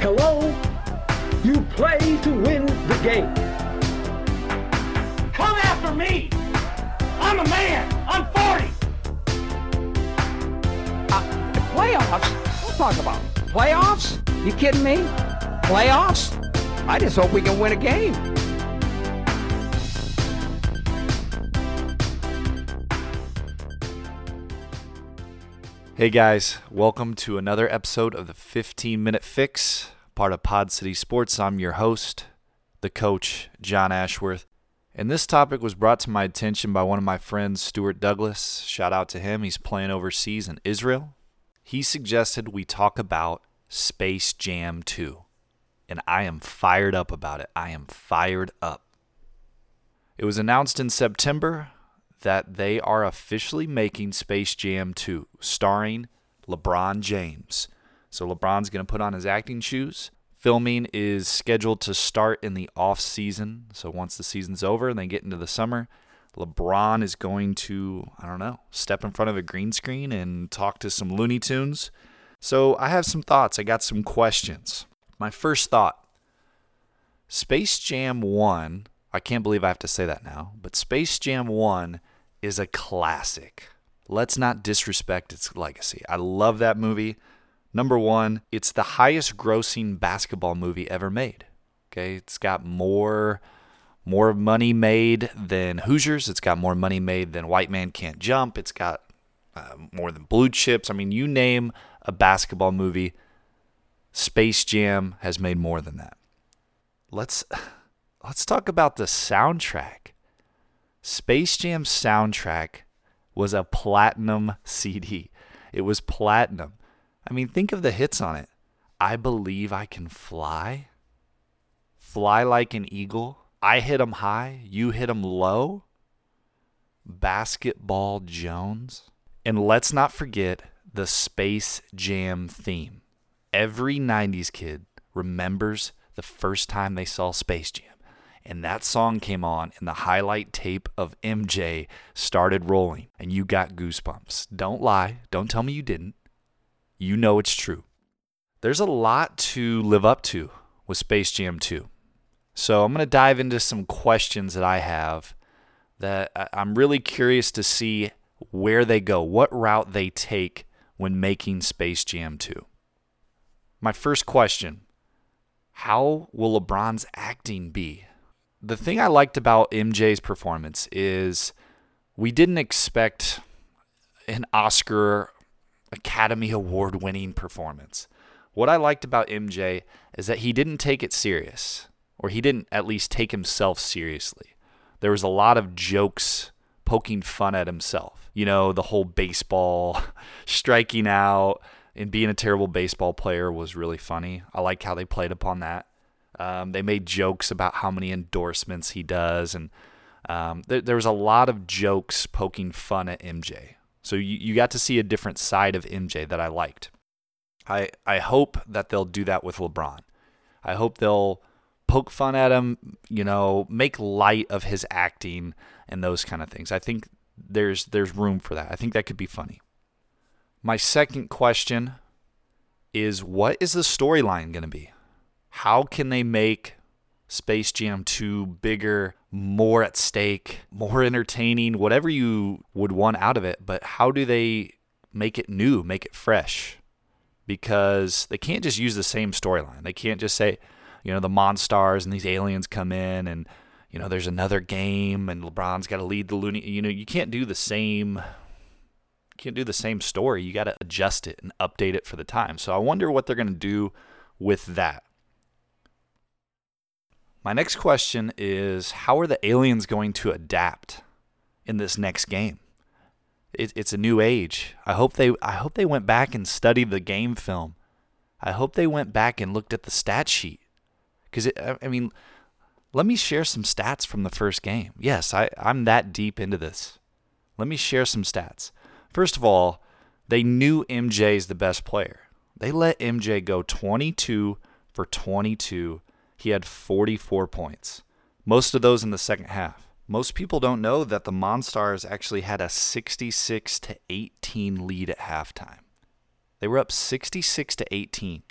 Hello? You play to win the game. Come after me! I'm a man! I'm 40! Uh, playoffs? Don't talk about playoffs. You kidding me? Playoffs? I just hope we can win a game. Hey guys, welcome to another episode of the 15 Minute Fix, part of Pod City Sports. I'm your host, the coach, John Ashworth. And this topic was brought to my attention by one of my friends, Stuart Douglas. Shout out to him. He's playing overseas in Israel. He suggested we talk about Space Jam 2. And I am fired up about it. I am fired up. It was announced in September that they are officially making Space Jam 2, starring LeBron James. So LeBron's going to put on his acting shoes. Filming is scheduled to start in the off season. So once the season's over and they get into the summer, LeBron is going to, I don't know, step in front of a green screen and talk to some Looney Tunes. So I have some thoughts. I got some questions. My first thought Space Jam 1, I can't believe I have to say that now, but Space Jam 1 is a classic. Let's not disrespect its legacy. I love that movie. Number one, it's the highest grossing basketball movie ever made. Okay, it's got more more money made than Hoosiers. It's got more money made than White Man Can't Jump. It's got uh, more than Blue Chips. I mean, you name a basketball movie, Space Jam has made more than that. Let's let's talk about the soundtrack. Space Jam soundtrack was a platinum CD. It was platinum. I mean, think of the hits on it. I believe I can fly. Fly like an eagle. I hit 'em high, you hit 'em low. Basketball Jones. And let's not forget the Space Jam theme. Every 90s kid remembers the first time they saw Space Jam. And that song came on, and the highlight tape of MJ started rolling, and you got goosebumps. Don't lie. Don't tell me you didn't. You know it's true. There's a lot to live up to with Space Jam 2. So I'm going to dive into some questions that I have that I'm really curious to see where they go, what route they take when making Space Jam 2. My first question How will LeBron's acting be? The thing I liked about MJ's performance is we didn't expect an Oscar Academy Award winning performance. What I liked about MJ is that he didn't take it serious, or he didn't at least take himself seriously. There was a lot of jokes poking fun at himself. You know, the whole baseball striking out and being a terrible baseball player was really funny. I like how they played upon that. Um, they made jokes about how many endorsements he does, and um, there, there was a lot of jokes poking fun at MJ. So you, you got to see a different side of MJ that I liked. I I hope that they'll do that with LeBron. I hope they'll poke fun at him, you know, make light of his acting and those kind of things. I think there's there's room for that. I think that could be funny. My second question is what is the storyline going to be? How can they make Space Jam 2 bigger, more at stake, more entertaining, whatever you would want out of it, but how do they make it new, make it fresh? Because they can't just use the same storyline. They can't just say, you know, the Monstars and these aliens come in and, you know, there's another game and LeBron's got to lead the Looney. You know, you can't do the same. Can't do the same story. You got to adjust it and update it for the time. So I wonder what they're going to do with that. My next question is how are the aliens going to adapt in this next game? It, it's a new age. I hope they I hope they went back and studied the game film. I hope they went back and looked at the stat sheet. Cuz I mean, let me share some stats from the first game. Yes, I I'm that deep into this. Let me share some stats. First of all, they knew MJ is the best player. They let MJ go 22 for 22 he had 44 points, most of those in the second half. Most people don't know that the Monstars actually had a 66 to 18 lead at halftime. They were up 66 to 18.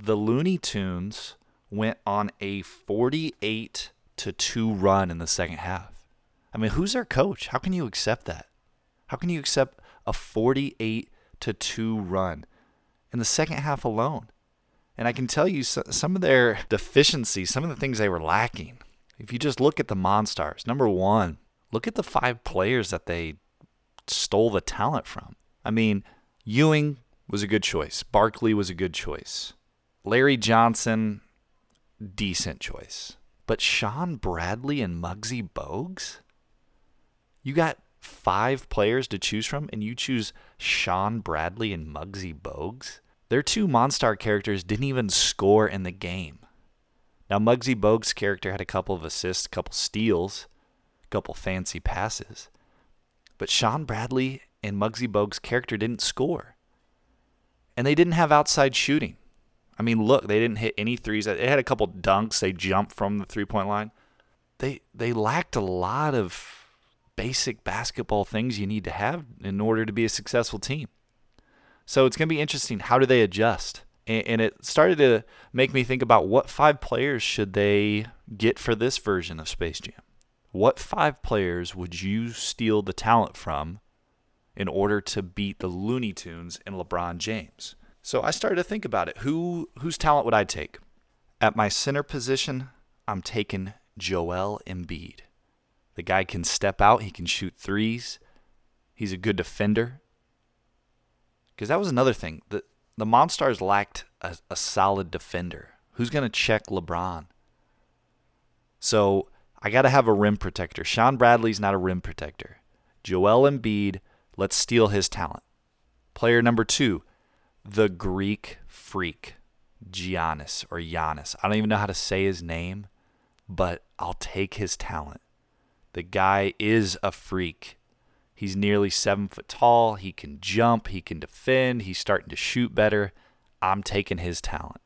the Looney Tunes went on a 48 to 2 run in the second half. I mean, who's their coach? How can you accept that? How can you accept a 48 to 2 run in the second half alone? And I can tell you some of their deficiencies, some of the things they were lacking. If you just look at the Monstars, number one, look at the five players that they stole the talent from. I mean, Ewing was a good choice. Barkley was a good choice. Larry Johnson, decent choice. But Shawn Bradley and Muggsy Bogues? You got five players to choose from, and you choose Shawn Bradley and Muggsy Bogues? Their two Monstar characters didn't even score in the game. Now, Muggsy Bogues' character had a couple of assists, a couple steals, a couple fancy passes. But Shawn Bradley and Muggsy Bogues' character didn't score. And they didn't have outside shooting. I mean, look, they didn't hit any threes. They had a couple dunks. They jumped from the three point line. They they lacked a lot of basic basketball things you need to have in order to be a successful team. So it's going to be interesting. How do they adjust? And, it started to make me think about what five players should they get for this version of Space Jam? What five players would you steal the talent from in order to beat the Looney Tunes and LeBron James? So I started to think about it. Who whose talent would I take? At my center position, I'm taking Joel Embiid. The guy can step out, he can shoot threes. He's a good defender. Because that was another thing. The the Monstars lacked a, a solid defender. Who's going to check LeBron? So I got to have a rim protector. Shawn Bradley's not a rim protector. Joel Embiid, let's steal his talent. Player number two, the Greek freak, Giannis or Giannis. I don't even know how to say his name, but I'll take his talent. The guy is a freak. He's nearly seven foot tall. He can jump. He can defend. He's starting to shoot better. I'm taking his talent.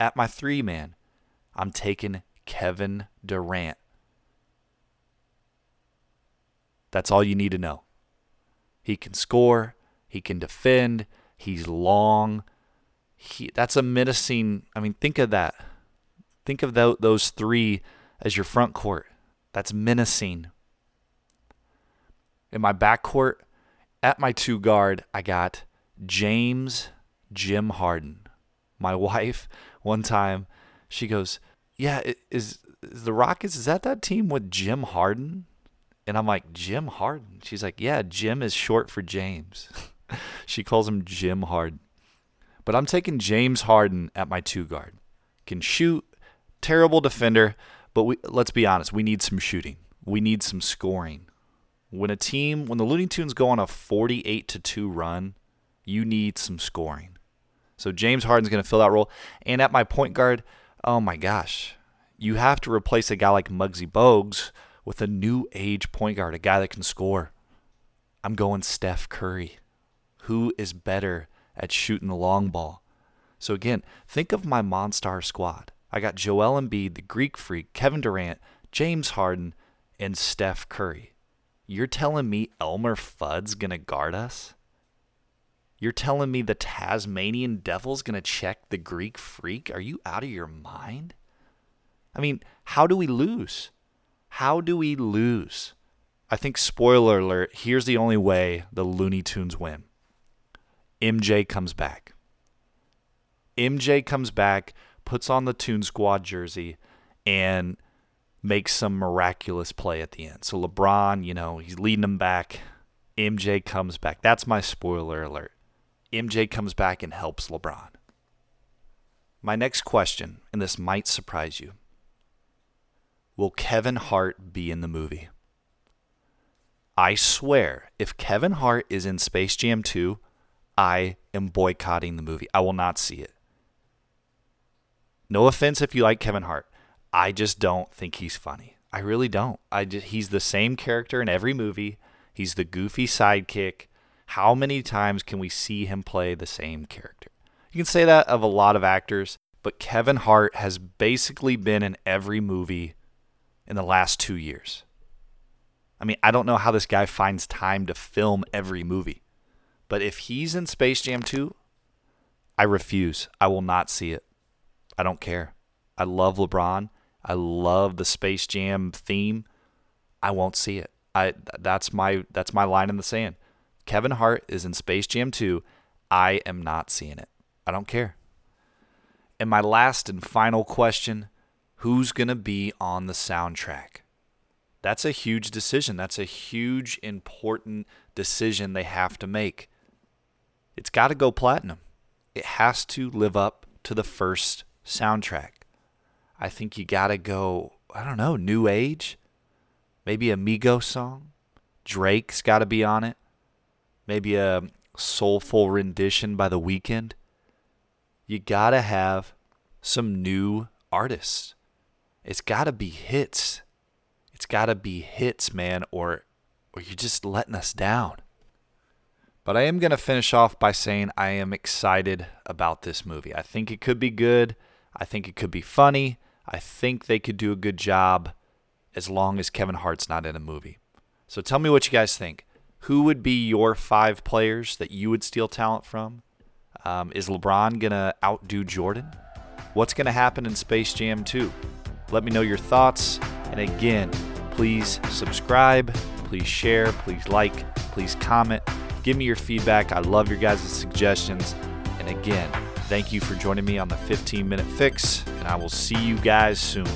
At my three man, I'm taking Kevin Durant. That's all you need to know. He can score. He can defend. He's long. He, that's a menacing. I mean, think of that. Think of those three as your front court. That's menacing. In my backcourt, at my two guard, I got James Jim Harden. My wife, one time, she goes, "Yeah, is, is the Rockets? Is that that team with Jim Harden?" And I'm like, "Jim Harden." She's like, "Yeah, Jim is short for James." she calls him Jim Harden. But I'm taking James Harden at my two guard. Can shoot, terrible defender, but we, let's be honest, we need some shooting. We need some scoring. When a team, when the Looney Tunes go on a 48 to 2 run, you need some scoring. So James Harden's going to fill that role. And at my point guard, oh my gosh, you have to replace a guy like Muggsy Bogues with a new age point guard, a guy that can score. I'm going Steph Curry who is better at shooting the long ball. So again, think of my Monstar squad. I got Joel Embiid, the Greek freak, Kevin Durant, James Harden, and Steph Curry. You're telling me Elmer Fudd's gonna guard us? You're telling me the Tasmanian Devil's gonna check the Greek freak? Are you out of your mind? I mean, how do we lose? How do we lose? I think, spoiler alert, here's the only way the Looney Tunes win. MJ comes back. MJ comes back, puts on the Toon Squad jersey, and makes some miraculous play at the end. So LeBron, you know, he's leading them back. MJ comes back. That's my spoiler alert. MJ comes back and helps LeBron. My next question, and this might surprise you Will Kevin Hart be in the movie? I swear, if Kevin Hart is in Space Jam 2, I am boycotting the movie. I will not see it. No offense if you like Kevin Hart. I just don't think he's funny. I really don't. I just, he's the same character in every movie. He's the goofy sidekick. How many times can we see him play the same character? You can say that of a lot of actors, but Kevin Hart has basically been in every movie in the last 2 years. I mean, I don't know how this guy finds time to film every movie. But if he's in Space Jam 2, I refuse. I will not see it. I don't care. I love LeBron. I love the Space Jam theme. I won't see it. I that's my that's my line in the sand. Kevin Hart is in Space Jam 2. I am not seeing it. I don't care. And my last and final question, who's going to be on the soundtrack? That's a huge decision. That's a huge important decision they have to make. It's got to go platinum. It has to live up to the first soundtrack. I think you got to go, I don't know, new age? Maybe a Migos song? Drake's got to be on it. Maybe a soulful rendition by The Weeknd. You got to have some new artists. It's got to be hits. It's got to be hits, man, or or you're just letting us down. But I am going to finish off by saying I am excited about this movie. I think it could be good. I think it could be funny. I think they could do a good job as long as Kevin Hart's not in a movie. So tell me what you guys think. Who would be your five players that you would steal talent from? Um, is LeBron going to outdo Jordan? What's going to happen in Space Jam 2? Let me know your thoughts. And again, please subscribe, please share, please like, please comment. Give me your feedback. I love your guys' suggestions. And again, thank you for joining me on the 15 minute fix, and I will see you guys soon.